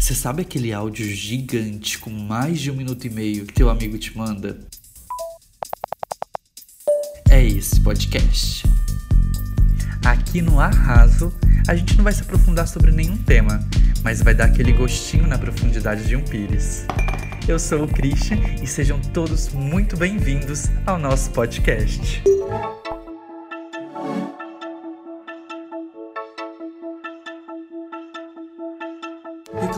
Você sabe aquele áudio gigante com mais de um minuto e meio que teu amigo te manda? É esse podcast. Aqui no Arraso, a gente não vai se aprofundar sobre nenhum tema, mas vai dar aquele gostinho na profundidade de um pires. Eu sou o Christian e sejam todos muito bem-vindos ao nosso podcast.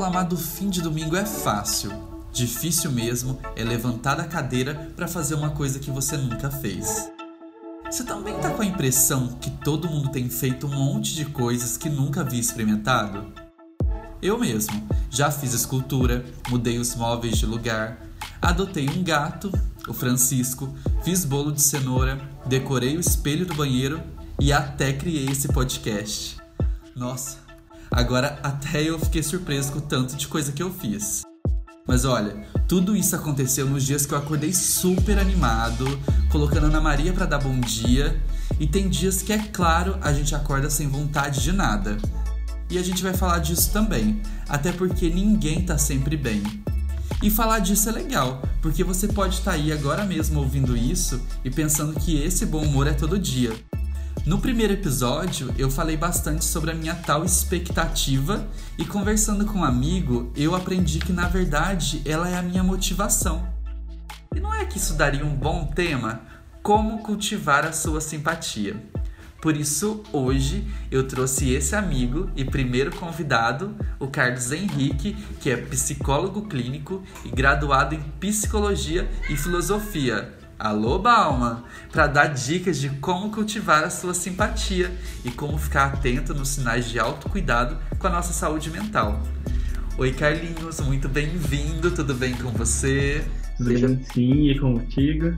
Reclamar do fim de domingo é fácil. Difícil mesmo é levantar da cadeira para fazer uma coisa que você nunca fez. Você também tá com a impressão que todo mundo tem feito um monte de coisas que nunca havia experimentado? Eu mesmo já fiz escultura, mudei os móveis de lugar, adotei um gato, o Francisco, fiz bolo de cenoura, decorei o espelho do banheiro e até criei esse podcast. Nossa, agora até eu fiquei surpreso com o tanto de coisa que eu fiz. Mas olha, tudo isso aconteceu nos dias que eu acordei super animado, colocando Ana Maria para dar bom dia, e tem dias que é claro, a gente acorda sem vontade de nada. E a gente vai falar disso também, até porque ninguém tá sempre bem. E falar disso é legal, porque você pode estar tá aí agora mesmo ouvindo isso e pensando que esse bom humor é todo dia. No primeiro episódio, eu falei bastante sobre a minha tal expectativa e conversando com um amigo, eu aprendi que na verdade ela é a minha motivação. E não é que isso daria um bom tema? Como cultivar a sua simpatia. Por isso, hoje eu trouxe esse amigo e primeiro convidado, o Carlos Henrique, que é psicólogo clínico e graduado em psicologia e filosofia. Alô, Balma, para dar dicas de como cultivar a sua simpatia e como ficar atento nos sinais de autocuidado com a nossa saúde mental. Oi, Carlinhos, muito bem-vindo, tudo bem com você? Tudo bem, sim, e contigo?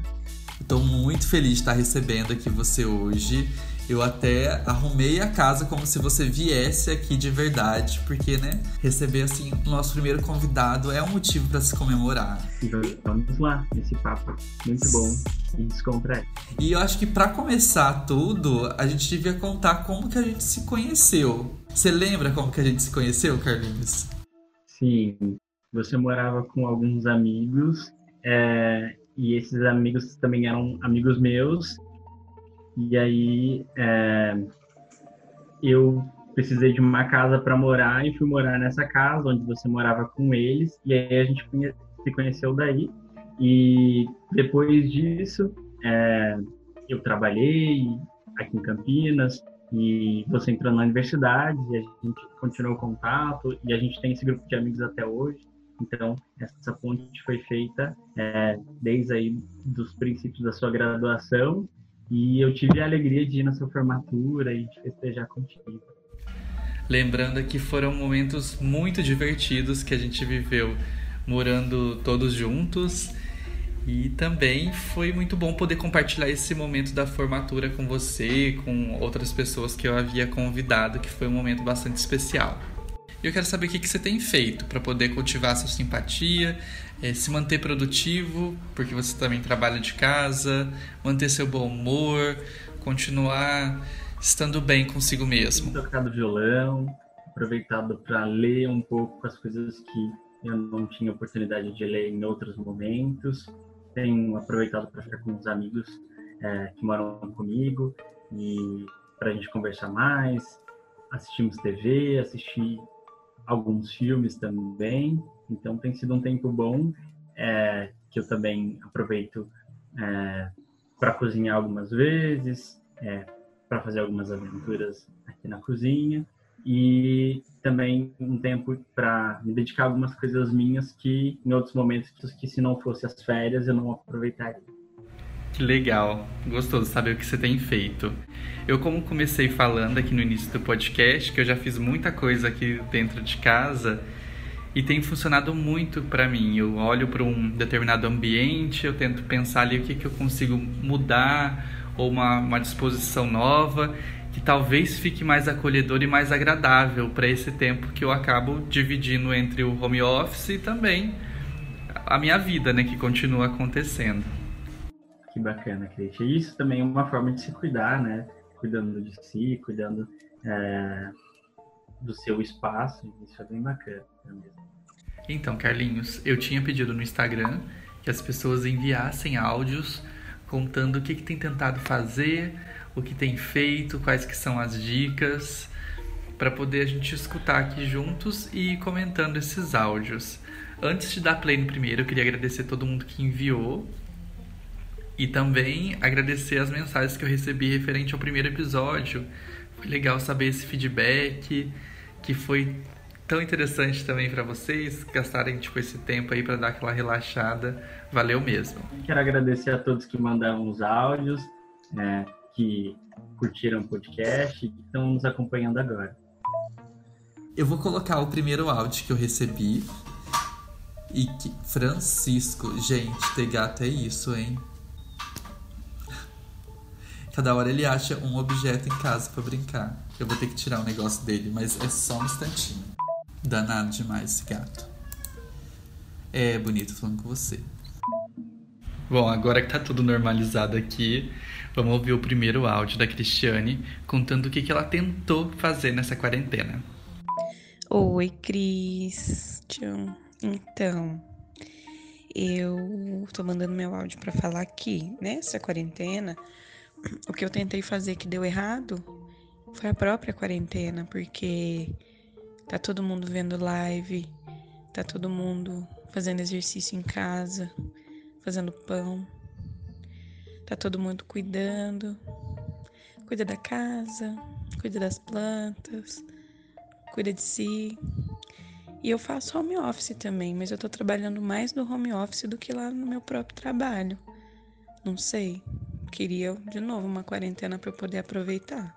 Estou muito feliz de estar recebendo aqui você hoje. Eu até arrumei a casa como se você viesse aqui de verdade, porque, né, receber assim o nosso primeiro convidado é um motivo para se comemorar. Vamos lá, esse papo muito bom e descontraído. E eu acho que para começar tudo, a gente devia contar como que a gente se conheceu. Você lembra como que a gente se conheceu, Carlinhos? Sim, você morava com alguns amigos é, e esses amigos também eram amigos meus e aí é, eu precisei de uma casa para morar e fui morar nessa casa onde você morava com eles. E aí a gente se conheceu daí. E depois disso, é, eu trabalhei aqui em Campinas e você entrou na universidade e a gente continuou o contato e a gente tem esse grupo de amigos até hoje. Então, essa ponte foi feita é, desde aí dos princípios da sua graduação e eu tive a alegria de ir na sua formatura e de festejar contigo. Lembrando que foram momentos muito divertidos que a gente viveu morando todos juntos. E também foi muito bom poder compartilhar esse momento da formatura com você, com outras pessoas que eu havia convidado, que foi um momento bastante especial. E eu quero saber o que, você tem feito para poder cultivar sua simpatia, é, se manter produtivo, porque você também trabalha de casa, manter seu bom humor, continuar estando bem consigo mesmo. Tocado violão, aproveitado para ler um pouco as coisas que eu não tinha oportunidade de ler em outros momentos. Tenho aproveitado para ficar com os amigos é, que moram comigo e para a gente conversar mais. Assistimos TV, assisti alguns filmes também. Então tem sido um tempo bom é, que eu também aproveito é, para cozinhar algumas vezes, é, para fazer algumas aventuras aqui na cozinha e também um tempo para me dedicar a algumas coisas minhas que em outros momentos que se não fosse as férias eu não aproveitaria. Que legal, gostoso saber o que você tem feito. Eu, como comecei falando aqui no início do podcast, que eu já fiz muita coisa aqui dentro de casa e tem funcionado muito para mim. Eu olho para um determinado ambiente, eu tento pensar ali o que, que eu consigo mudar ou uma, uma disposição nova que talvez fique mais acolhedor e mais agradável para esse tempo que eu acabo dividindo entre o home office e também a minha vida, né, que continua acontecendo. Que bacana, Cris. Isso também é uma forma de se cuidar, né? Cuidando de si, cuidando é, do seu espaço. Isso é bem bacana mesmo. Então, Carlinhos, eu tinha pedido no Instagram que as pessoas enviassem áudios contando o que, que tem tentado fazer, o que tem feito, quais que são as dicas, para poder a gente escutar aqui juntos e comentando esses áudios. Antes de dar play no primeiro, eu queria agradecer todo mundo que enviou e também agradecer as mensagens que eu recebi referente ao primeiro episódio. Foi legal saber esse feedback, que foi tão interessante também para vocês gastarem tipo esse tempo aí para dar aquela relaxada. Valeu mesmo. Quero agradecer a todos que mandaram os áudios, é, que curtiram o podcast e que estão nos acompanhando agora. Eu vou colocar o primeiro áudio que eu recebi. E que. Francisco, gente, ter gato é isso, hein? Cada hora ele acha um objeto em casa para brincar. Eu vou ter que tirar o negócio dele, mas é só um instantinho. Danado demais esse gato. É bonito falando com você. Bom, agora que tá tudo normalizado aqui, vamos ouvir o primeiro áudio da Cristiane contando o que, que ela tentou fazer nessa quarentena. Oi, Christian. Então, eu tô mandando meu áudio para falar aqui. Nessa quarentena, o que eu tentei fazer que deu errado foi a própria quarentena, porque Tá todo mundo vendo live, tá todo mundo fazendo exercício em casa, fazendo pão. Tá todo mundo cuidando. Cuida da casa, cuida das plantas, cuida de si. E eu faço home office também, mas eu tô trabalhando mais no home office do que lá no meu próprio trabalho. Não sei. Queria de novo uma quarentena para eu poder aproveitar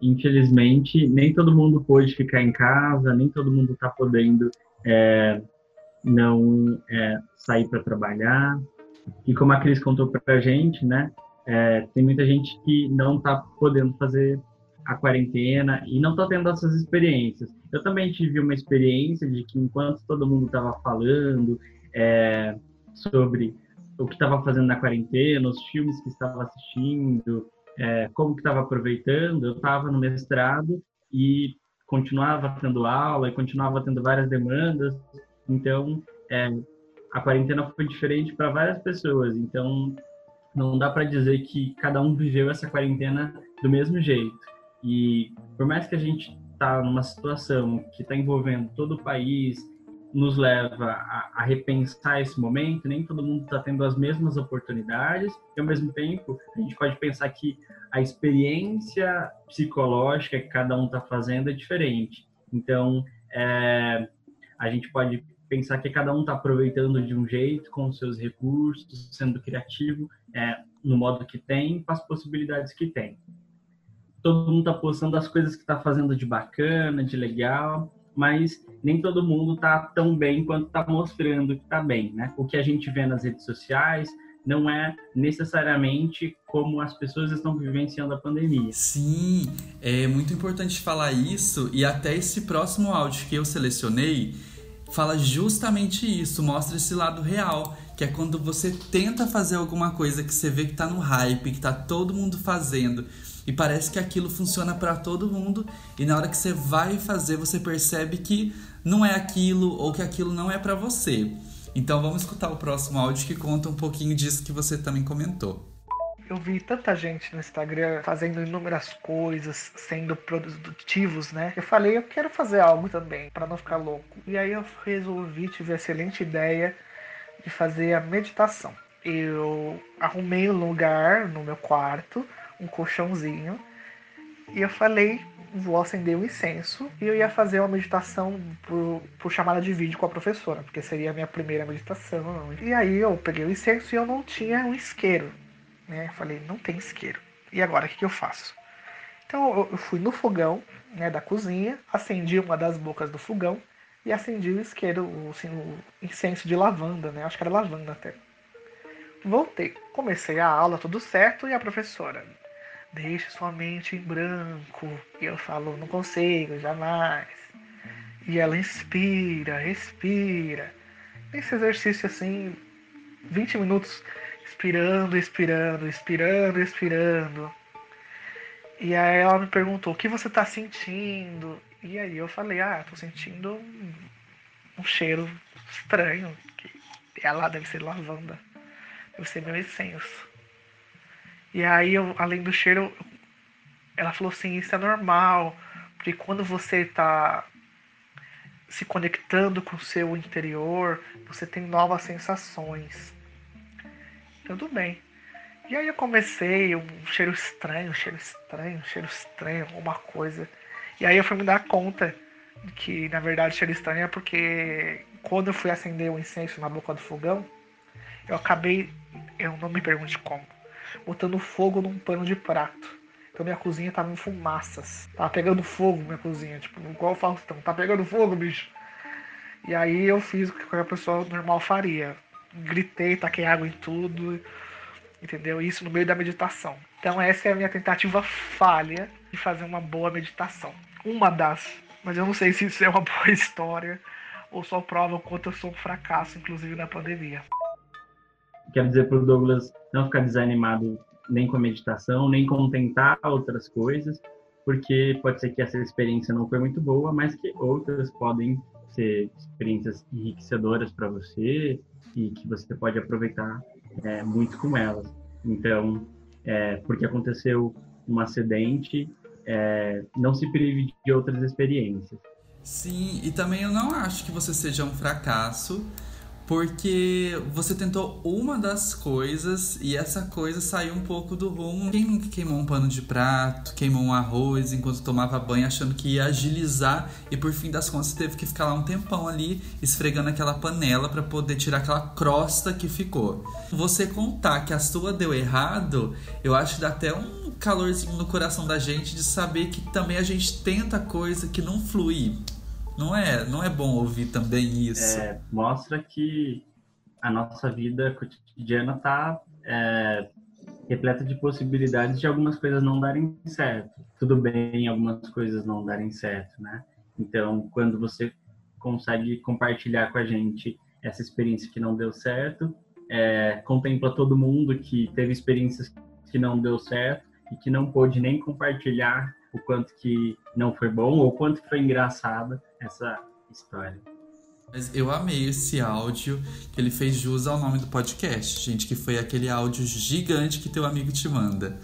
infelizmente, nem todo mundo pôde ficar em casa, nem todo mundo está podendo é, não é, sair para trabalhar. E como a Cris contou para a gente, né, é, tem muita gente que não está podendo fazer a quarentena e não está tendo essas experiências. Eu também tive uma experiência de que enquanto todo mundo estava falando é, sobre o que estava fazendo na quarentena, os filmes que estava assistindo, é, como que estava aproveitando, eu estava no mestrado e continuava tendo aula e continuava tendo várias demandas, então é, a quarentena foi diferente para várias pessoas, então não dá para dizer que cada um viveu essa quarentena do mesmo jeito. E por mais que a gente está numa situação que está envolvendo todo o país, nos leva a, a, repensar esse momento. Nem todo mundo está tendo as mesmas oportunidades, e ao mesmo tempo a gente pode pensar que a experiência psicológica que cada um está fazendo é diferente. Então, é, a gente pode pensar que cada um está aproveitando de um jeito, com os seus recursos, sendo criativo é, no modo que tem, com as possibilidades que tem. Todo mundo está postando as coisas que está fazendo de bacana, de legal, mas nem todo mundo está tão bem quanto está mostrando que está bem, né? O que a gente vê nas redes sociais não é necessariamente como as pessoas estão vivenciando a pandemia. Sim, é muito importante falar isso e até esse próximo áudio que eu selecionei fala justamente isso, mostra esse lado real, que é quando você tenta fazer alguma coisa que você vê que tá no hype, que tá todo mundo fazendo, e parece que aquilo funciona para todo mundo e na hora que você vai fazer você percebe que não é aquilo ou que aquilo não é para você. Então vamos escutar o próximo áudio que conta um pouquinho disso que você também comentou. Eu vi tanta gente no Instagram fazendo inúmeras coisas, sendo produtivos, né? Eu falei, eu quero fazer algo também, para não ficar louco. E aí eu resolvi, tive a excelente ideia de fazer a meditação. Eu arrumei um lugar no meu quarto um colchãozinho. E eu falei, vou acender um incenso e eu ia fazer uma meditação por, por, chamada de vídeo com a professora, porque seria a minha primeira meditação. E aí eu peguei o incenso e eu não tinha um isqueiro. Né? Falei, não tem isqueiro. E agora o que, que eu faço? Então eu fui no fogão né, da cozinha, acendi uma das bocas do fogão e acendi o isqueiro, o, assim, o incenso de lavanda, né? Acho que era lavanda até. Voltei, comecei a aula, tudo certo, e a professora, Deixe sua mente em branco. E eu falo, não consigo, jamais. E ela inspira, respira. Esse exercício assim, 20 minutos expirando, expirando, expirando, expirando. E aí ela me perguntou, o que você está sentindo? E aí eu falei, ah, tô sentindo um cheiro estranho, que ela deve ser lavanda, deve ser meu incenso. E aí, eu, além do cheiro, ela falou assim: Isso é normal, porque quando você está se conectando com o seu interior, você tem novas sensações. Tudo bem. E aí eu comecei, um cheiro estranho, um cheiro estranho, um cheiro estranho, alguma coisa. E aí eu fui me dar conta que, na verdade, cheiro estranho é porque quando eu fui acender o incenso na boca do fogão, eu acabei, eu não me pergunte como, botando fogo num pano de prato. Então minha cozinha tava em fumaças. Tava pegando fogo minha cozinha, tipo, igual o Faustão. Tá pegando fogo, bicho. E aí eu fiz o que qualquer pessoa normal faria. Gritei, taquei água em tudo. Entendeu? Isso no meio da meditação. Então essa é a minha tentativa falha de fazer uma boa meditação. Uma das. Mas eu não sei se isso é uma boa história ou só prova o quanto eu sou um fracasso, inclusive na pandemia. Quero dizer para o Douglas não ficar desanimado nem com a meditação, nem com tentar outras coisas, porque pode ser que essa experiência não foi muito boa, mas que outras podem ser experiências enriquecedoras para você e que você pode aproveitar é, muito com elas. Então, é, porque aconteceu um acidente, é, não se prive de outras experiências. Sim, e também eu não acho que você seja um fracasso porque você tentou uma das coisas e essa coisa saiu um pouco do rumo. Quem nunca queimou um pano de prato, queimou um arroz enquanto tomava banho, achando que ia agilizar e por fim das contas teve que ficar lá um tempão ali esfregando aquela panela para poder tirar aquela crosta que ficou. Você contar que a sua deu errado, eu acho que dá até um calorzinho no coração da gente de saber que também a gente tenta coisa que não flui não é, não é bom ouvir também isso. É, mostra que a nossa vida cotidiana está é, repleta de possibilidades de algumas coisas não darem certo. Tudo bem algumas coisas não darem certo, né? Então, quando você consegue compartilhar com a gente essa experiência que não deu certo, é, contempla todo mundo que teve experiências que não deu certo e que não pôde nem compartilhar o quanto que não foi bom ou o quanto que foi engraçada essa história. Mas eu amei esse áudio que ele fez jus ao nome do podcast, gente, que foi aquele áudio gigante que teu amigo te manda.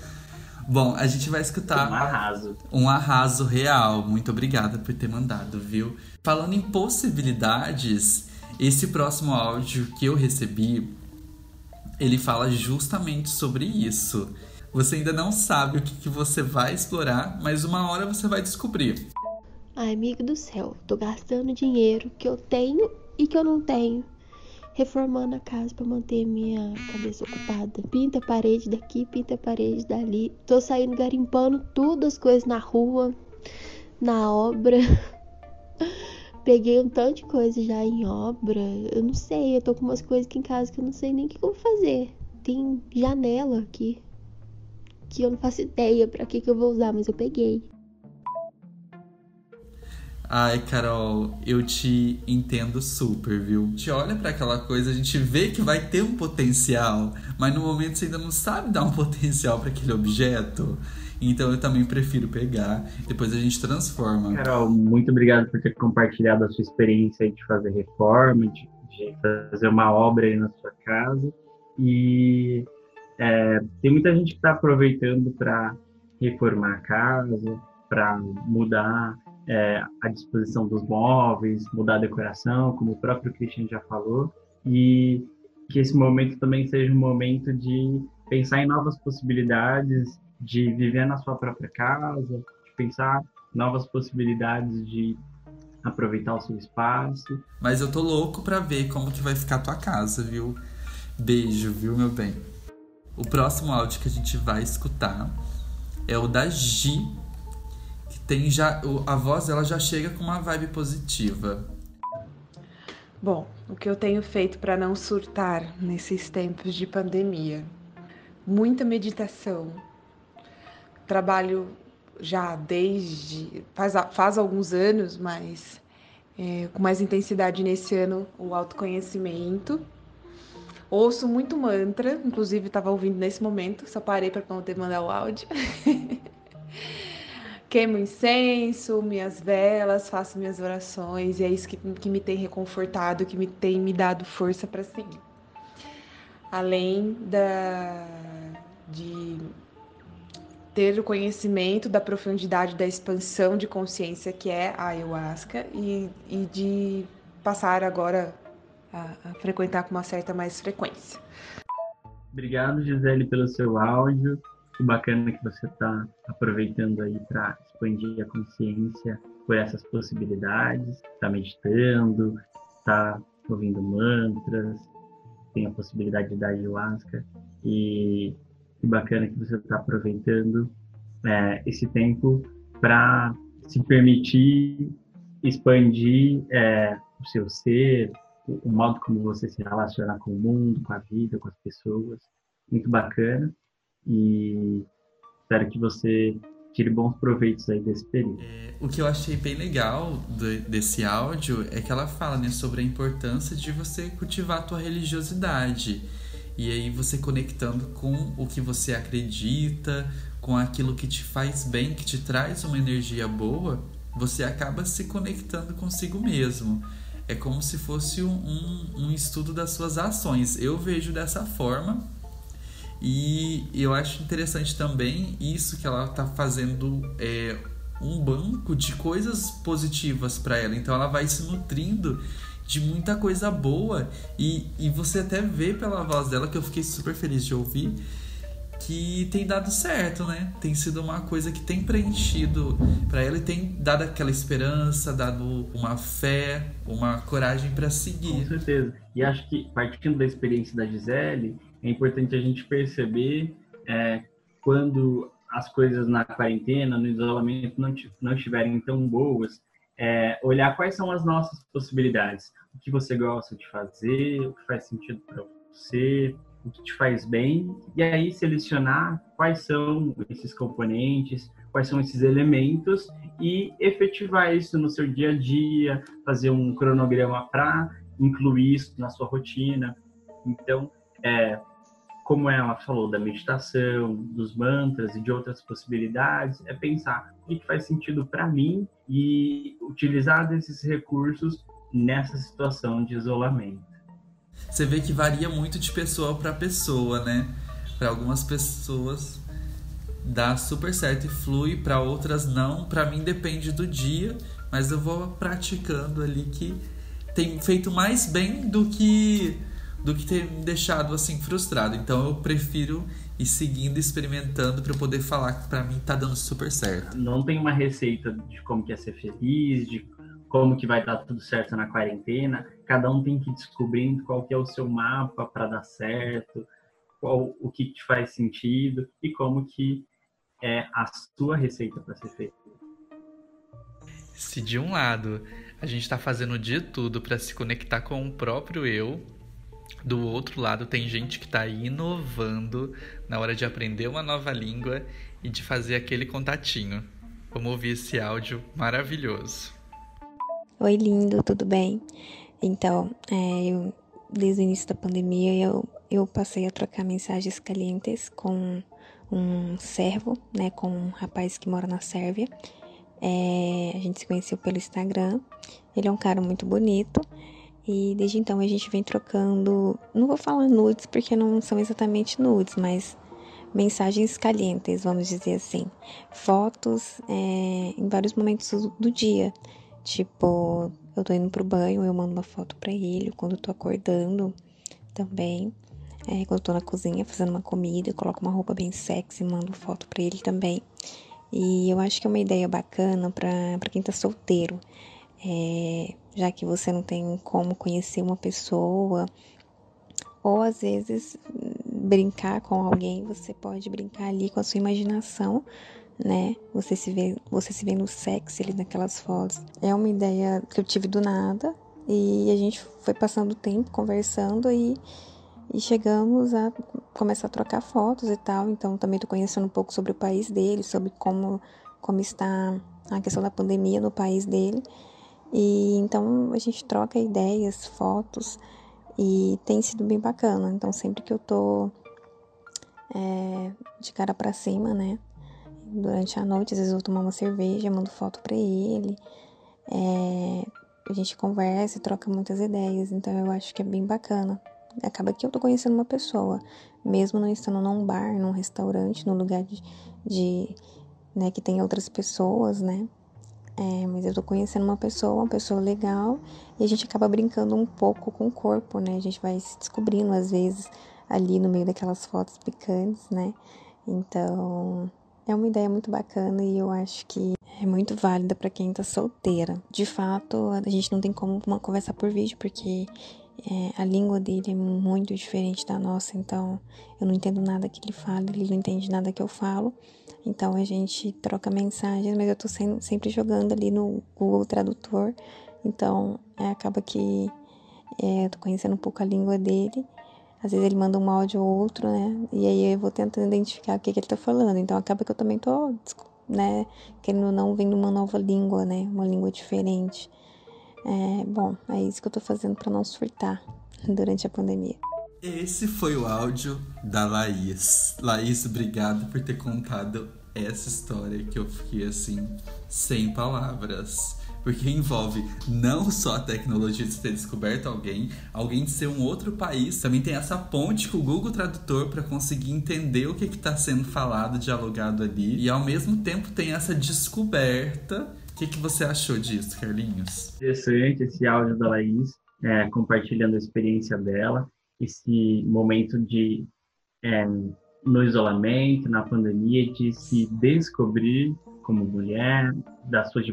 Bom, a gente vai escutar um arraso. Um arraso real. Muito obrigada por ter mandado, viu? Falando em possibilidades, esse próximo áudio que eu recebi, ele fala justamente sobre isso. Você ainda não sabe o que, que você vai explorar, mas uma hora você vai descobrir. Ai, amigo do céu, tô gastando dinheiro que eu tenho e que eu não tenho. Reformando a casa para manter minha cabeça ocupada. Pinta a parede daqui, pinta a parede dali. Tô saindo garimpando tudo as coisas na rua, na obra. Peguei um tanto de coisa já em obra. Eu não sei, eu tô com umas coisas aqui em casa que eu não sei nem o que eu vou fazer. Tem janela aqui que eu não faço ideia para que, que eu vou usar, mas eu peguei. Ai, Carol, eu te entendo super, viu? A gente olha para aquela coisa, a gente vê que vai ter um potencial, mas no momento você ainda não sabe dar um potencial para aquele objeto. Então eu também prefiro pegar, depois a gente transforma. Carol, muito obrigado por ter compartilhado a sua experiência de fazer reforma, de, de fazer uma obra aí na sua casa. E é, tem muita gente que está aproveitando para reformar a casa, para mudar é, a disposição dos móveis, mudar a decoração, como o próprio Christian já falou, e que esse momento também seja um momento de pensar em novas possibilidades, de viver na sua própria casa, de pensar novas possibilidades de aproveitar o seu espaço. Mas eu tô louco para ver como que vai ficar a tua casa, viu? Beijo, viu, meu bem? O próximo áudio que a gente vai escutar é o da Gi, que tem já a voz ela já chega com uma vibe positiva. Bom, o que eu tenho feito para não surtar nesses tempos de pandemia? Muita meditação. Trabalho já desde faz, faz alguns anos, mas é, com mais intensidade nesse ano o autoconhecimento Ouço muito mantra, inclusive estava ouvindo nesse momento, só parei para poder mandar o áudio. queimo incenso, minhas velas, faço minhas orações e é isso que, que me tem reconfortado, que me tem me dado força para seguir. Além da, de ter o conhecimento da profundidade da expansão de consciência que é a ayahuasca e, e de passar agora a, a frequentar com uma certa mais frequência. Obrigado, Gisele, pelo seu áudio. Que bacana que você está aproveitando aí para expandir a consciência por essas possibilidades. Está meditando, está ouvindo mantras, tem a possibilidade de dar ayahuasca. E que bacana que você está aproveitando é, esse tempo para se permitir expandir é, o seu ser, o modo como você se relaciona com o mundo, com a vida, com as pessoas. Muito bacana. E espero que você tire bons proveitos aí desse período. É, o que eu achei bem legal do, desse áudio é que ela fala né, sobre a importância de você cultivar a tua religiosidade. E aí você conectando com o que você acredita, com aquilo que te faz bem, que te traz uma energia boa, você acaba se conectando consigo mesmo. É como se fosse um, um, estudo das suas ações. Eu vejo dessa forma e eu acho interessante também isso que ela está fazendo é, um banco de coisas positivas para ela. Então ela vai se nutrindo de muita coisa boa e, e você até vê pela voz dela que eu fiquei super feliz de ouvir que tem dado certo, né? Tem sido uma coisa que tem preenchido para ela e tem dado aquela esperança, dado uma fé, uma coragem para seguir. Com certeza. E acho que partindo da experiência da Gisele, é importante a gente perceber é, quando as coisas na quarentena, no isolamento não, não estiverem tão boas, é, olhar quais são as nossas possibilidades, o que você gosta de fazer, o que faz sentido para você, o que te faz bem, e aí selecionar quais são esses componentes, quais são esses elementos e efetivar isso no seu dia a dia, fazer um cronograma para incluir isso na sua rotina. Então, é, como ela falou da meditação, dos mantras e de outras possibilidades, é pensar o que faz sentido para mim e utilizar desses recursos nessa situação de isolamento. Você vê que varia muito de pessoa para pessoa, né? Para algumas pessoas dá super certo e flui, para outras não. Para mim depende do dia, mas eu vou praticando ali que tem feito mais bem do que do que ter me deixado assim frustrado. Então eu prefiro ir seguindo, experimentando para poder falar que para mim tá dando super certo. Não tem uma receita de como que é ser feliz, de como que vai dar tudo certo na quarentena. Cada um tem que ir descobrindo qual que é o seu mapa para dar certo, qual o que te faz sentido e como que é a sua receita para ser feita. Se de um lado a gente está fazendo de tudo para se conectar com o próprio eu, do outro lado, tem gente que está inovando na hora de aprender uma nova língua e de fazer aquele contatinho. Vamos ouvir esse áudio maravilhoso. Oi, lindo, tudo bem? Então, é, eu, desde o início da pandemia, eu, eu passei a trocar mensagens calientes com um servo, né, com um rapaz que mora na Sérvia. É, a gente se conheceu pelo Instagram. Ele é um cara muito bonito e desde então a gente vem trocando, não vou falar nudes porque não são exatamente nudes, mas mensagens calientes, vamos dizer assim. Fotos é, em vários momentos do dia. Tipo, eu tô indo pro banho, eu mando uma foto para ele, quando eu tô acordando também. É, quando eu tô na cozinha fazendo uma comida, eu coloco uma roupa bem sexy, mando foto para ele também. E eu acho que é uma ideia bacana para quem tá solteiro. É, já que você não tem como conhecer uma pessoa, ou às vezes brincar com alguém, você pode brincar ali com a sua imaginação, né? Você se vê, você se vê no sexo ali naquelas fotos. É uma ideia que eu tive do nada e a gente foi passando o tempo conversando e, e chegamos a começar a trocar fotos e tal. Então também tô conhecendo um pouco sobre o país dele, sobre como como está a questão da pandemia no país dele. E então a gente troca ideias, fotos e tem sido bem bacana. Então sempre que eu tô é, de cara para cima, né? Durante a noite, às vezes eu tomar uma cerveja, mando foto para ele. É, a gente conversa e troca muitas ideias, então eu acho que é bem bacana. Acaba que eu tô conhecendo uma pessoa, mesmo não estando num bar, num restaurante, num lugar de, de né, que tem outras pessoas, né? É, mas eu tô conhecendo uma pessoa, uma pessoa legal, e a gente acaba brincando um pouco com o corpo, né? A gente vai se descobrindo às vezes ali no meio daquelas fotos picantes, né? Então, é uma ideia muito bacana e eu acho que é muito válida para quem tá solteira. De fato, a gente não tem como conversar por vídeo porque é, a língua dele é muito diferente da nossa, então eu não entendo nada que ele fala, ele não entende nada que eu falo. Então a gente troca mensagens, mas eu tô sempre jogando ali no Google Tradutor. Então é, acaba que é, eu tô conhecendo um pouco a língua dele. Às vezes ele manda um áudio ou outro, né? E aí eu vou tentando identificar o que, que ele tá falando. Então acaba que eu também tô, né, querendo ou não, vendo uma nova língua, né? Uma língua diferente. É, bom, é isso que eu tô fazendo para não surtar durante a pandemia. Esse foi o áudio da Laís. Laís, obrigado por ter contado essa história que eu fiquei assim, sem palavras. Porque envolve não só a tecnologia de ter descoberto alguém, alguém de ser um outro país, também tem essa ponte com o Google Tradutor para conseguir entender o que está sendo falado, dialogado ali, e ao mesmo tempo tem essa descoberta. O que, que você achou disso, Carlinhos? Interessante esse áudio da Laís, é, compartilhando a experiência dela esse momento de é, no isolamento, na pandemia, de se descobrir como mulher, das suas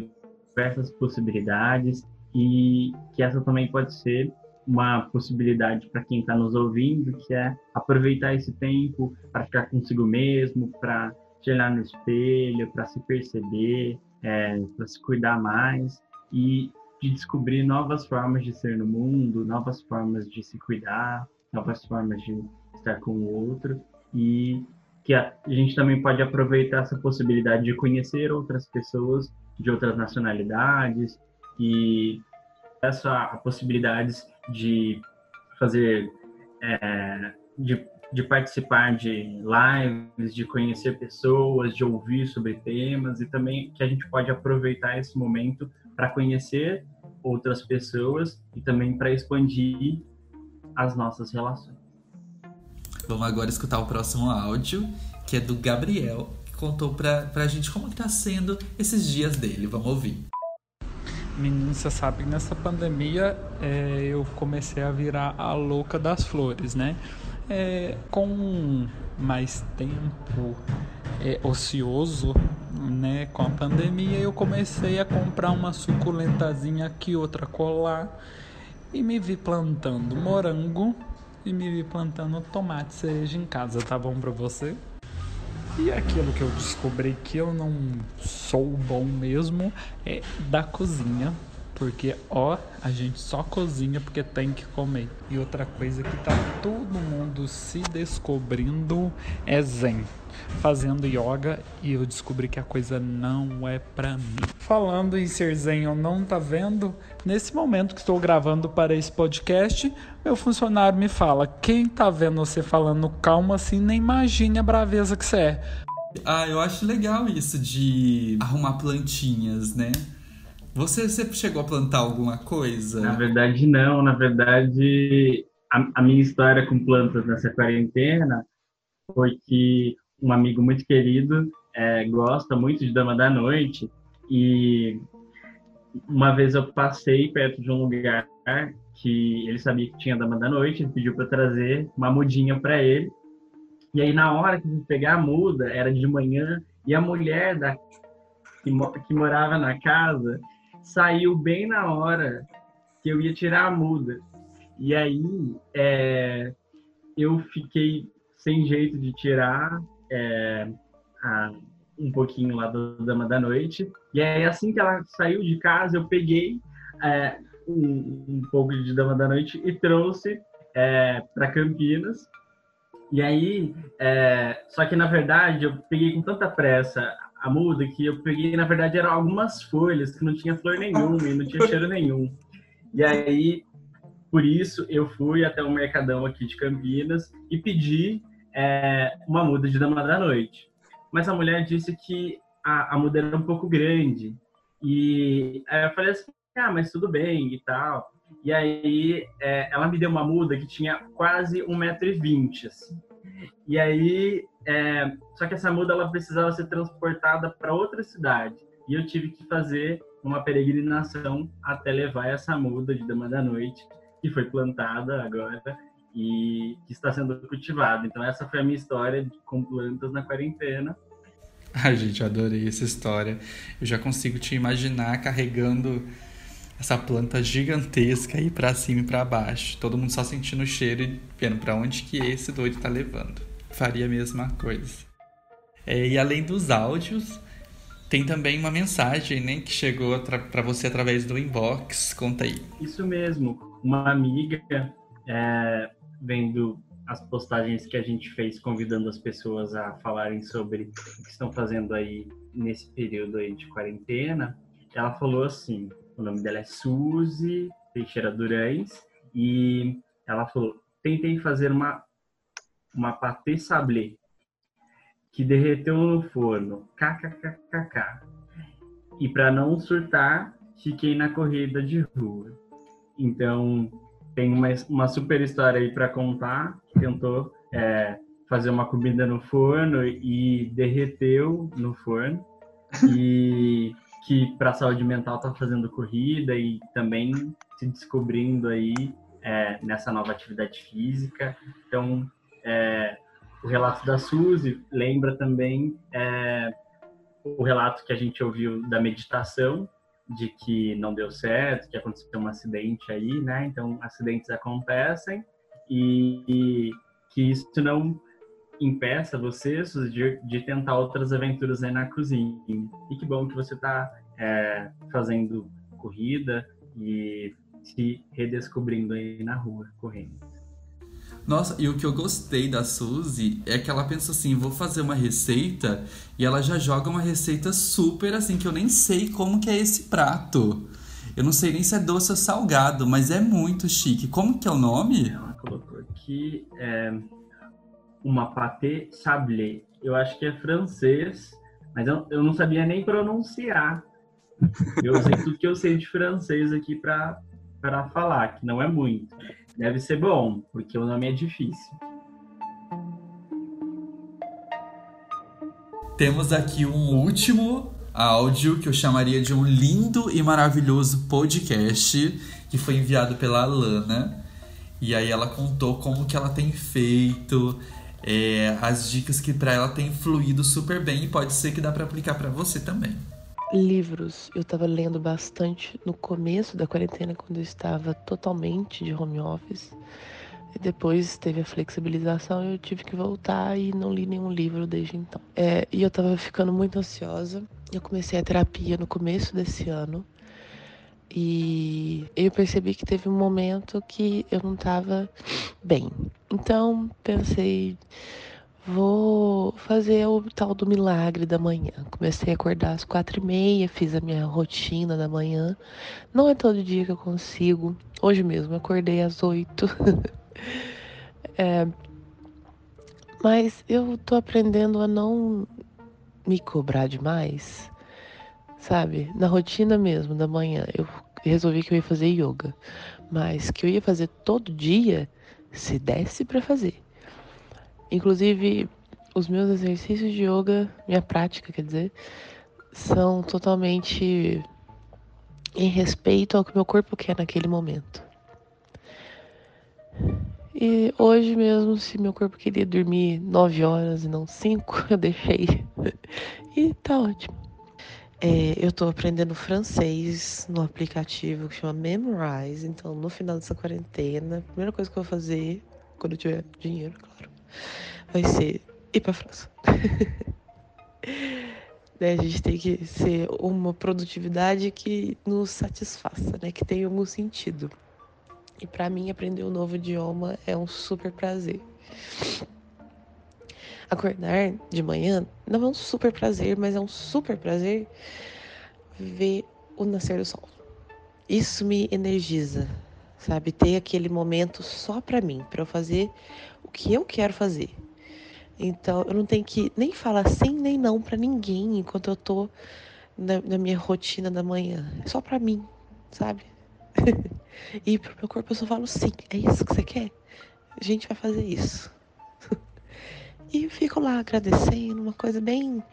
diversas possibilidades e que essa também pode ser uma possibilidade para quem está nos ouvindo, que é aproveitar esse tempo para ficar consigo mesmo, para se olhar no espelho, para se perceber, é, para se cuidar mais e de descobrir novas formas de ser no mundo, novas formas de se cuidar, novas formas de estar com o outro e que a gente também pode aproveitar essa possibilidade de conhecer outras pessoas de outras nacionalidades e essa possibilidades de fazer é, de, de participar de lives, de conhecer pessoas, de ouvir sobre temas e também que a gente pode aproveitar esse momento para conhecer outras pessoas e também para expandir as nossas relações. Vamos agora escutar o próximo áudio, que é do Gabriel, contou pra, pra gente como que tá sendo esses dias dele. Vamos ouvir. Menino, você sabe que nessa pandemia é, eu comecei a virar a louca das flores, né? É, com mais tempo é, ocioso, né? Com a pandemia, eu comecei a comprar uma suculentazinha aqui, outra colar e me vi plantando morango e me vi plantando tomate cereja em casa, tá bom pra você? E aquilo que eu descobri que eu não sou bom mesmo é da cozinha, porque ó, a gente só cozinha porque tem que comer. E outra coisa que tá todo mundo se descobrindo é zen fazendo yoga e eu descobri que a coisa não é para mim. Falando em ser zen ou não, tá vendo? Nesse momento que estou gravando para esse podcast, meu funcionário me fala: quem tá vendo você falando calma assim, nem imagine a braveza que você é. Ah, eu acho legal isso de arrumar plantinhas, né? Você sempre chegou a plantar alguma coisa? Na verdade, não. Na verdade, a, a minha história com plantas nessa quarentena foi que um amigo muito querido, é, gosta muito de Dama da Noite e uma vez eu passei perto de um lugar que ele sabia que tinha Dama da Noite, ele pediu para trazer uma mudinha para ele. E aí na hora que eu pegar a muda, era de manhã, e a mulher da que, que morava na casa saiu bem na hora que eu ia tirar a muda. E aí é, eu fiquei sem jeito de tirar, é, a, um pouquinho lá do Dama da Noite. E aí, assim que ela saiu de casa, eu peguei é, um, um, pouco de Dama da Noite e trouxe é, para Campinas. E aí, é, só que na verdade eu peguei com tanta pressa a muda que eu peguei, na verdade, eram algumas folhas que não tinha flor nenhuma e não tinha cheiro nenhum. E aí, por isso, eu fui até o Mercadão aqui de Campinas e pedi é, uma muda de dama da noite. mas a mulher disse que a, a muda era um pouco grande. E aí eu falei assim, ah, mas tudo bem e tal. E aí é, ela me deu uma muda que tinha quase 1,20m, assim. E aí, é, só que essa muda ela precisava ser transportada para outra cidade. E eu tive que fazer uma peregrinação até levar essa muda de Dama da Noite, que foi plantada agora e que está sendo cultivada. Então essa foi a minha história com plantas na quarentena. Ai, gente, adorei essa história. Eu já consigo te imaginar carregando essa planta gigantesca aí para cima e para baixo. Todo mundo só sentindo o cheiro e vendo para onde que esse doido tá levando. Faria a mesma coisa. É, e além dos áudios, tem também uma mensagem, né, que chegou para você através do inbox. Conta aí. Isso mesmo. Uma amiga é, vendo as postagens que a gente fez convidando as pessoas a falarem sobre o que estão fazendo aí nesse período aí de quarentena, ela falou assim, o nome dela é Suzy Teixeira Durães e ela falou, tentei fazer uma uma pâté sablé que derreteu no forno, kkkk. E para não surtar, fiquei na corrida de rua. Então, tem uma, uma super história aí para contar. Tentou é, fazer uma comida no forno e derreteu no forno. E que para saúde mental está fazendo corrida e também se descobrindo aí é, nessa nova atividade física. Então, é, o relato da Suzy lembra também é, o relato que a gente ouviu da meditação, de que não deu certo, que aconteceu um acidente aí, né? Então, acidentes acontecem e, e que isso não impeça você de, de, tentar outras aventuras aí na cozinha. E que bom que você está é, fazendo corrida e se redescobrindo aí na rua, correndo. Nossa, e o que eu gostei da Suzy é que ela pensa assim: vou fazer uma receita e ela já joga uma receita super assim, que eu nem sei como que é esse prato. Eu não sei nem se é doce ou salgado, mas é muito chique. Como que é o nome? Ela colocou aqui é, uma pâté sablé. Eu acho que é francês, mas eu, eu não sabia nem pronunciar. Eu usei tudo que eu sei de francês aqui para falar, que não é muito. Deve ser bom, porque o nome é difícil. Temos aqui um último áudio que eu chamaria de um lindo e maravilhoso podcast que foi enviado pela Alana. E aí ela contou como que ela tem feito, é, as dicas que para ela tem fluído super bem e pode ser que dá para aplicar para você também. Livros, eu estava lendo bastante no começo da quarentena, quando eu estava totalmente de home office. E depois teve a flexibilização e eu tive que voltar e não li nenhum livro desde então. É, e eu estava ficando muito ansiosa. Eu comecei a terapia no começo desse ano. E eu percebi que teve um momento que eu não estava bem. Então pensei, Vou fazer o tal do milagre da manhã. Comecei a acordar às quatro e meia, fiz a minha rotina da manhã. Não é todo dia que eu consigo. Hoje mesmo acordei às oito. é, mas eu tô aprendendo a não me cobrar demais, sabe? Na rotina mesmo da manhã, eu resolvi que eu ia fazer yoga, mas que eu ia fazer todo dia, se desse para fazer. Inclusive, os meus exercícios de yoga, minha prática, quer dizer, são totalmente em respeito ao que meu corpo quer naquele momento. E hoje mesmo, se meu corpo queria dormir nove horas e não cinco, eu deixei. e tá ótimo. É, eu tô aprendendo francês no aplicativo que chama Memrise. Então, no final dessa quarentena, a primeira coisa que eu vou fazer, quando eu tiver dinheiro, claro, vai ser ir para França. né, a gente tem que ser uma produtividade que nos satisfaça, né, que tenha algum sentido. E para mim aprender um novo idioma é um super prazer. Acordar de manhã não é um super prazer, mas é um super prazer ver o nascer do sol. Isso me energiza, sabe? Ter aquele momento só para mim, para eu fazer o que eu quero fazer. Então, eu não tenho que nem falar sim nem não para ninguém enquanto eu tô na, na, minha rotina da manhã. É só para mim, sabe? e pro meu corpo eu só falo sim. É isso que você quer? A gente vai fazer isso. e fico lá agradecendo, uma coisa bem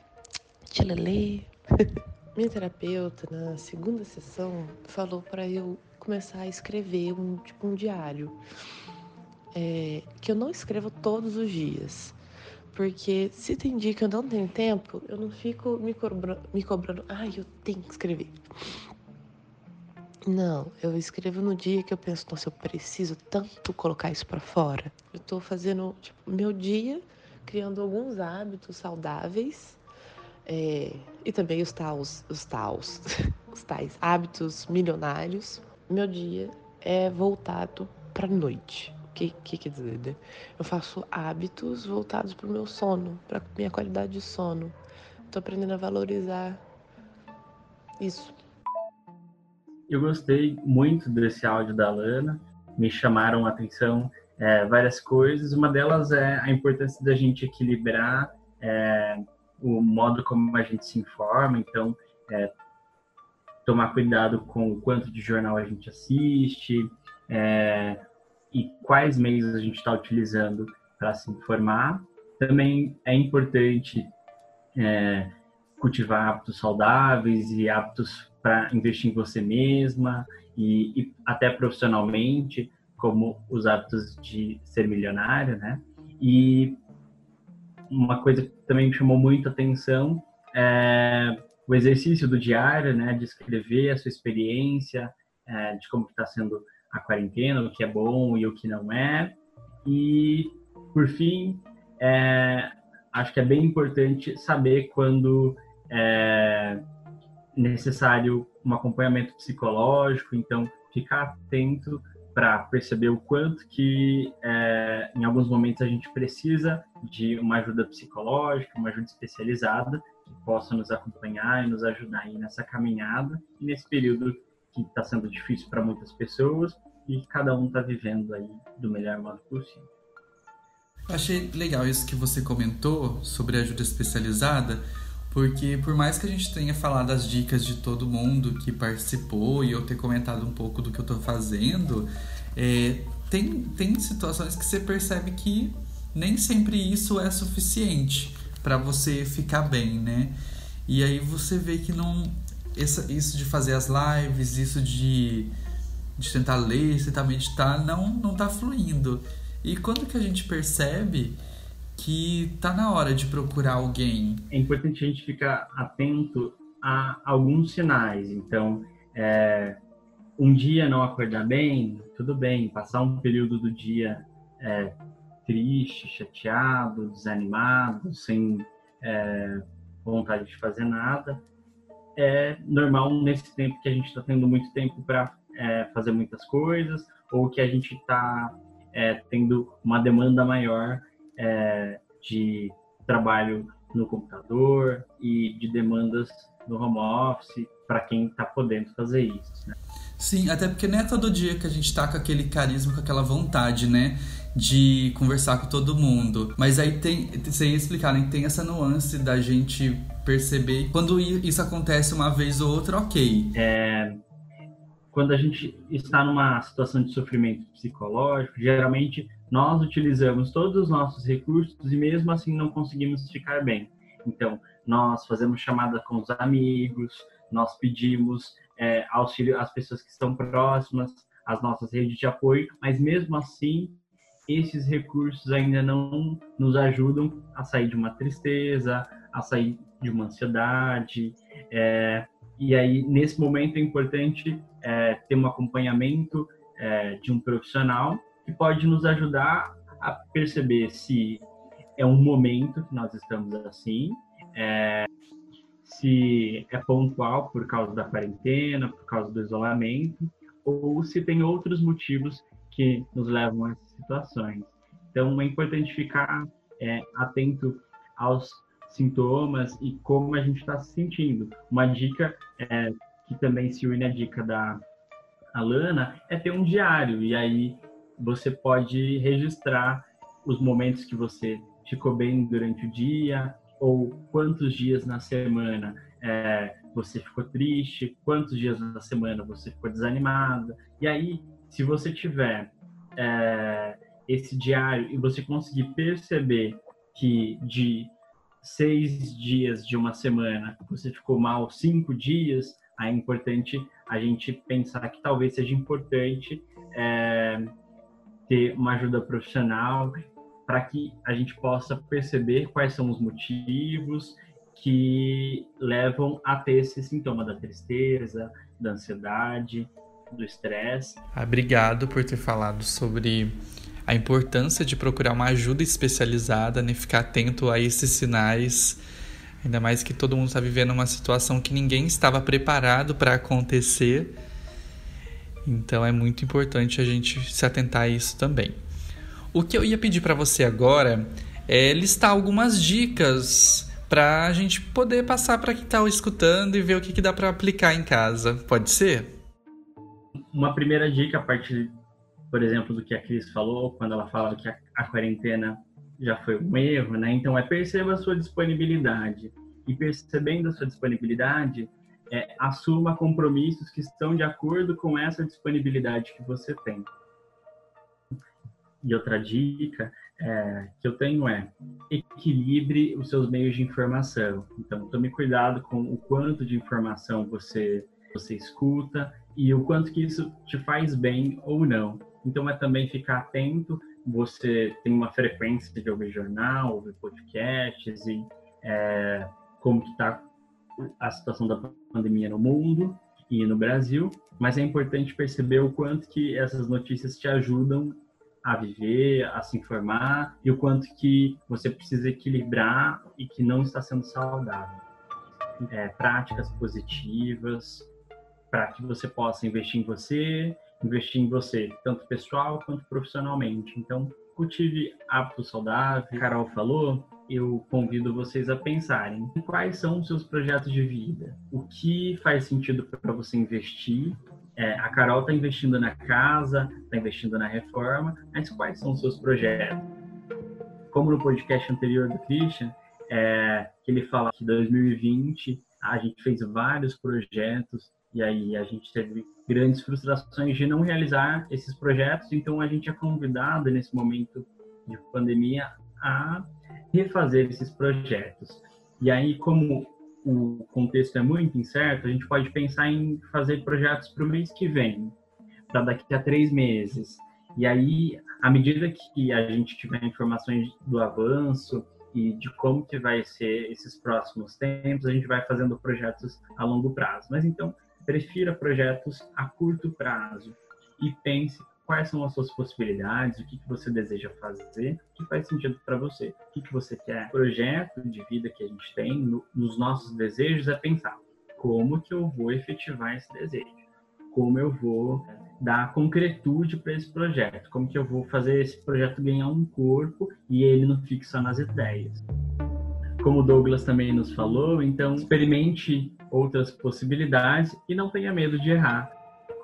tchelelê. minha terapeuta, na segunda sessão, falou para eu começar a escrever um, tipo, um diário. É, que eu não escrevo todos os dias. Porque se tem dia que eu não tenho tempo, eu não fico me cobrando, me cobrando ai, eu tenho que escrever. Não, eu escrevo no dia que eu penso, nossa, eu preciso tanto colocar isso para fora. Eu tô fazendo tipo, meu dia, criando alguns hábitos saudáveis é, e também os tais, os tais, os tais hábitos milionários. Meu dia é voltado para noite que, que quer dizer? Né? Eu faço hábitos voltados para o meu sono, para minha qualidade de sono. Estou aprendendo a valorizar isso. Eu gostei muito desse áudio da Lana. Me chamaram a atenção é, várias coisas. Uma delas é a importância da gente equilibrar é, o modo como a gente se informa. Então, é, tomar cuidado com o quanto de jornal a gente assiste, é, e quais meios a gente está utilizando para se informar. Também é importante é, cultivar hábitos saudáveis e hábitos para investir em você mesma e, e, até profissionalmente, como os hábitos de ser milionário, né? E uma coisa que também me chamou muito atenção é o exercício do diário, né? De escrever a sua experiência, é, de como está sendo a quarentena, o que é bom e o que não é. E, por fim, é, acho que é bem importante saber quando é necessário um acompanhamento psicológico, então ficar atento para perceber o quanto que é, em alguns momentos a gente precisa de uma ajuda psicológica, uma ajuda especializada que possa nos acompanhar e nos ajudar aí nessa caminhada e nesse período que está sendo difícil para muitas pessoas e cada um está vivendo aí do melhor modo possível. Achei legal isso que você comentou sobre ajuda especializada, porque por mais que a gente tenha falado as dicas de todo mundo que participou e eu ter comentado um pouco do que eu estou fazendo, é, tem, tem situações que você percebe que nem sempre isso é suficiente para você ficar bem, né? E aí você vê que não isso de fazer as lives, isso de, de tentar ler, tentar meditar, não, não tá fluindo. E quando que a gente percebe que tá na hora de procurar alguém? É importante a gente ficar atento a alguns sinais. Então, é, um dia não acordar bem, tudo bem. Passar um período do dia é, triste, chateado, desanimado, sem é, vontade de fazer nada, é normal nesse tempo que a gente está tendo muito tempo para é, fazer muitas coisas ou que a gente está é, tendo uma demanda maior é, de trabalho no computador e de demandas no home office para quem está podendo fazer isso. Né? Sim, até porque não é todo dia que a gente tá com aquele carisma, com aquela vontade, né? De conversar com todo mundo. Mas aí tem, sem explicar, né? Tem essa nuance da gente perceber quando isso acontece uma vez ou outra, ok. É, quando a gente está numa situação de sofrimento psicológico, geralmente nós utilizamos todos os nossos recursos e mesmo assim não conseguimos ficar bem. Então, nós fazemos chamada com os amigos, nós pedimos é, auxílio às pessoas que estão próximas, às nossas redes de apoio, mas mesmo assim, esses recursos ainda não nos ajudam a sair de uma tristeza, a sair de uma ansiedade. É, e aí, nesse momento, é importante é, ter um acompanhamento é, de um profissional que pode nos ajudar a perceber se é um momento que nós estamos assim, é, se é pontual por causa da quarentena, por causa do isolamento, ou se tem outros motivos que nos levam a essas situações. Então, é importante ficar é, atento aos sintomas e como a gente está se sentindo. Uma dica é, que também se une à dica da Alana é ter um diário e aí você pode registrar os momentos que você ficou bem durante o dia, ou quantos dias na semana é, você ficou triste, quantos dias na semana você ficou desanimada. E aí, se você tiver é, esse diário e você conseguir perceber que de seis dias de uma semana você ficou mal cinco dias, aí é importante a gente pensar que talvez seja importante é, ter uma ajuda profissional para que a gente possa perceber quais são os motivos que levam a ter esse sintoma da tristeza, da ansiedade, do estresse. Obrigado por ter falado sobre a importância de procurar uma ajuda especializada, né? ficar atento a esses sinais, ainda mais que todo mundo está vivendo uma situação que ninguém estava preparado para acontecer. Então é muito importante a gente se atentar a isso também. O que eu ia pedir para você agora é listar algumas dicas para a gente poder passar para quem está escutando e ver o que, que dá para aplicar em casa. Pode ser? Uma primeira dica, a partir, por exemplo, do que a Cris falou, quando ela fala que a, a quarentena já foi um erro, né? Então, é perceba a sua disponibilidade. E percebendo a sua disponibilidade, é, assuma compromissos que estão de acordo com essa disponibilidade que você tem. E outra dica é, que eu tenho é equilibre os seus meios de informação. Então, tome cuidado com o quanto de informação você você escuta e o quanto que isso te faz bem ou não. Então, é também ficar atento. Você tem uma frequência de ouvir jornal, ouvir podcasts e é, como que está a situação da pandemia no mundo e no Brasil. Mas é importante perceber o quanto que essas notícias te ajudam a viver, a se informar e o quanto que você precisa equilibrar e que não está sendo saudável. É, práticas positivas para que você possa investir em você, investir em você, tanto pessoal quanto profissionalmente. Então, cultive hábitos saudáveis. Carol falou, eu convido vocês a pensarem quais são os seus projetos de vida, o que faz sentido para você investir é, a Carol está investindo na casa, está investindo na reforma, mas quais são os seus projetos? Como no podcast anterior do Christian, é, que ele fala que 2020 a gente fez vários projetos e aí a gente teve grandes frustrações de não realizar esses projetos, então a gente é convidado nesse momento de pandemia a refazer esses projetos. E aí, como o contexto é muito incerto, a gente pode pensar em fazer projetos para o mês que vem, para daqui a três meses. E aí, à medida que a gente tiver informações do avanço e de como que vai ser esses próximos tempos, a gente vai fazendo projetos a longo prazo. Mas então, prefira projetos a curto prazo e pense quais são as suas possibilidades, o que, que você deseja fazer, o que faz sentido para você, o que, que você quer. O projeto de vida que a gente tem no, nos nossos desejos é pensar como que eu vou efetivar esse desejo, como eu vou dar concretude para esse projeto, como que eu vou fazer esse projeto ganhar um corpo e ele não fique só nas ideias. Como o Douglas também nos falou, então experimente outras possibilidades e não tenha medo de errar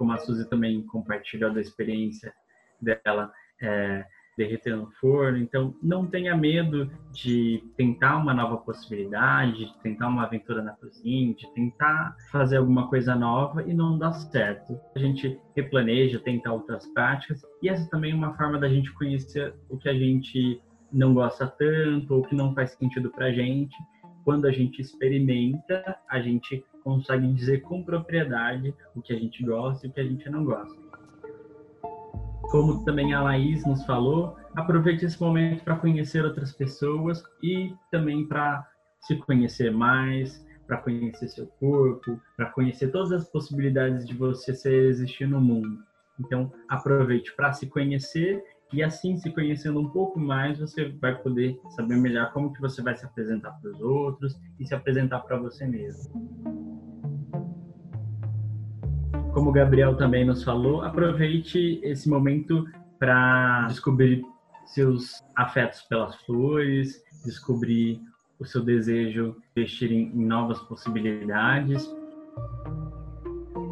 como a Suzy também compartilhou da experiência dela é, derreter no forno. Então, não tenha medo de tentar uma nova possibilidade, de tentar uma aventura na cozinha, de tentar fazer alguma coisa nova e não dar certo. A gente replaneja, tenta outras práticas e essa também é uma forma da gente conhecer o que a gente não gosta tanto ou que não faz sentido para a gente. Quando a gente experimenta, a gente consegue dizer com propriedade o que a gente gosta e o que a gente não gosta. Como também a Laís nos falou, aproveite esse momento para conhecer outras pessoas e também para se conhecer mais, para conhecer seu corpo, para conhecer todas as possibilidades de você existir no mundo. Então, aproveite para se conhecer e assim, se conhecendo um pouco mais, você vai poder saber melhor como que você vai se apresentar para os outros e se apresentar para você mesmo como o Gabriel também nos falou, aproveite esse momento para descobrir seus afetos pelas flores, descobrir o seu desejo de investir em, novas possibilidades.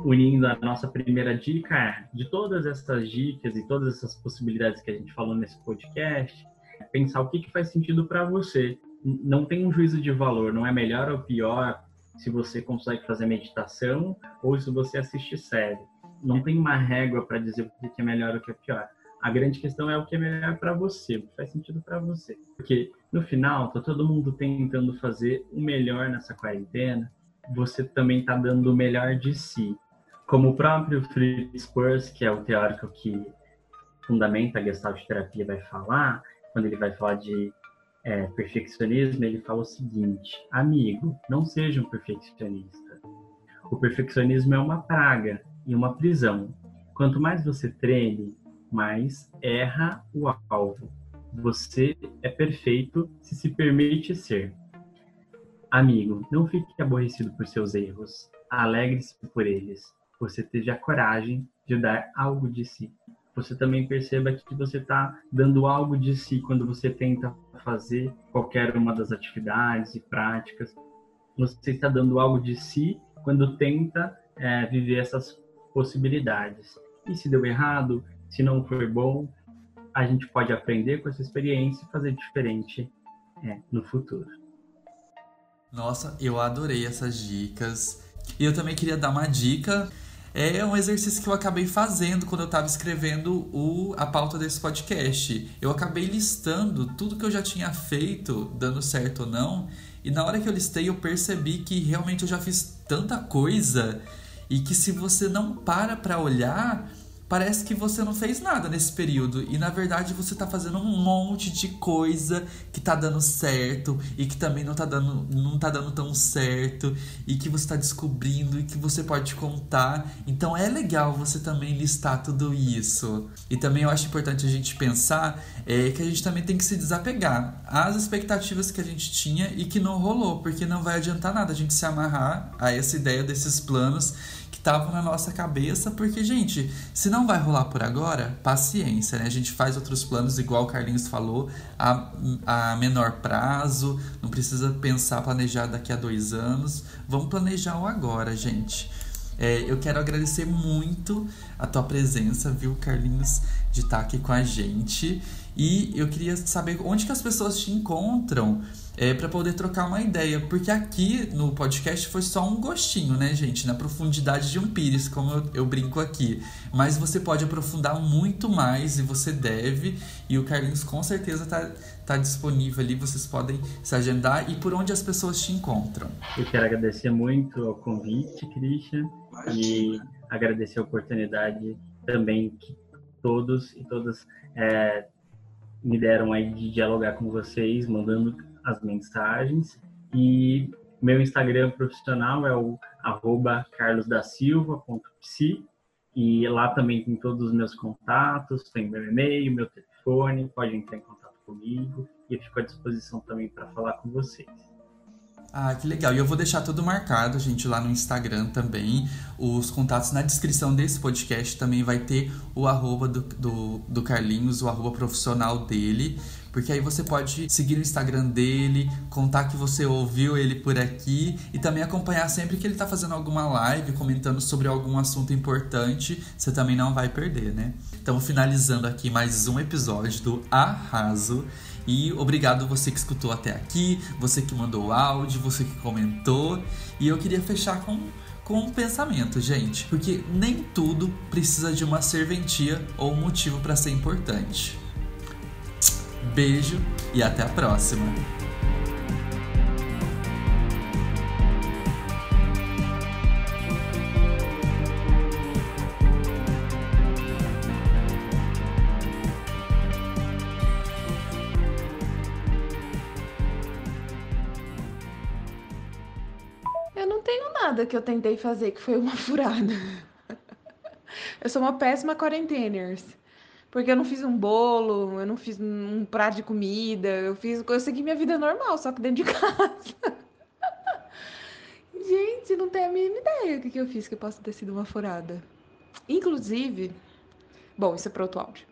Unindo a nossa primeira dica, de todas essas dicas e todas essas possibilidades que a gente falou nesse podcast, pensar o que, que faz sentido para você. Não tem um juízo de valor, não é melhor ou pior se você consegue fazer meditação ou se você assiste série. Não tem uma régua para dizer o que é melhor ou o que é pior. A grande questão é o que é melhor para você, o que faz sentido para você. Porque no final, tá todo mundo tentando fazer o melhor nessa quarentena. Você também tá dando o melhor de si. Como o próprio Fritz Perls, que é o teórico que fundamenta a Gestalt terapia, vai falar, quando ele vai falar de é, perfeccionismo, ele fala o seguinte: amigo, não seja um perfeccionista. O perfeccionismo é uma praga e uma prisão. Quanto mais você treme, mais erra o alvo. Você é perfeito se se permite ser. Amigo, não fique aborrecido por seus erros. Alegre-se por eles. Você teve a coragem de dar algo de si. Você também perceba que você está dando algo de si quando você tenta fazer qualquer uma das atividades e práticas. Você está dando algo de si quando tenta é, viver essas possibilidades. E se deu errado, se não foi bom, a gente pode aprender com essa experiência e fazer diferente é, no futuro. Nossa, eu adorei essas dicas. E eu também queria dar uma dica. É um exercício que eu acabei fazendo quando eu estava escrevendo o, a pauta desse podcast. Eu acabei listando tudo que eu já tinha feito, dando certo ou não. E na hora que eu listei, eu percebi que realmente eu já fiz tanta coisa e que se você não para para olhar, parece que você não fez nada nesse período e na verdade você tá fazendo um monte de coisa que tá dando certo e que também não tá dando, não tá dando tão certo e que você tá descobrindo e que você pode contar. Então é legal você também listar tudo isso. E também eu acho importante a gente pensar é, que a gente também tem que se desapegar às expectativas que a gente tinha e que não rolou, porque não vai adiantar nada a gente se amarrar a essa ideia desses planos estavam na nossa cabeça, porque, gente, se não vai rolar por agora, paciência, né? A gente faz outros planos, igual o Carlinhos falou, a, a menor prazo, não precisa pensar, planejar daqui a dois anos. Vamos planejar o agora, gente. É, eu quero agradecer muito a tua presença, viu, Carlinhos, de estar aqui com a gente. E eu queria saber onde que as pessoas te encontram é, para poder trocar uma ideia, porque aqui no podcast foi só um gostinho, né, gente, na profundidade de um pires, como eu, eu brinco aqui. Mas você pode aprofundar muito mais e você deve, e o Carlinhos com certeza tá, tá disponível ali, vocês podem se agendar e por onde as pessoas te encontram. Eu quero agradecer muito ao convite, Christian, e agradecer a oportunidade também que todos e todas é, me deram aí de dialogar com vocês, mandando as mensagens. E meu Instagram profissional é o carlosdasilva.psi e lá também tem todos os meus contatos, tem meu e-mail, meu telefone, pode entrar em contato comigo e eu fico à disposição também para falar com vocês. Ah, que legal. E eu vou deixar tudo marcado, gente, lá no Instagram também. Os contatos na descrição desse podcast também vai ter o arroba do, do, do Carlinhos, o arroba profissional dele. Porque aí você pode seguir no Instagram dele, contar que você ouviu ele por aqui e também acompanhar sempre que ele tá fazendo alguma live, comentando sobre algum assunto importante. Você também não vai perder, né? Então, finalizando aqui mais um episódio do Arraso. E obrigado você que escutou até aqui, você que mandou áudio, você que comentou. E eu queria fechar com, com um pensamento, gente, porque nem tudo precisa de uma serventia ou motivo para ser importante. Beijo e até a próxima! nada que eu tentei fazer que foi uma furada. Eu sou uma péssima quarenteners. Porque eu não fiz um bolo, eu não fiz um prato de comida, eu fiz. Eu segui minha vida normal, só que dentro de casa. Gente, não tenho a mínima ideia do que eu fiz que possa ter sido uma furada. Inclusive. Bom, isso é para outro áudio.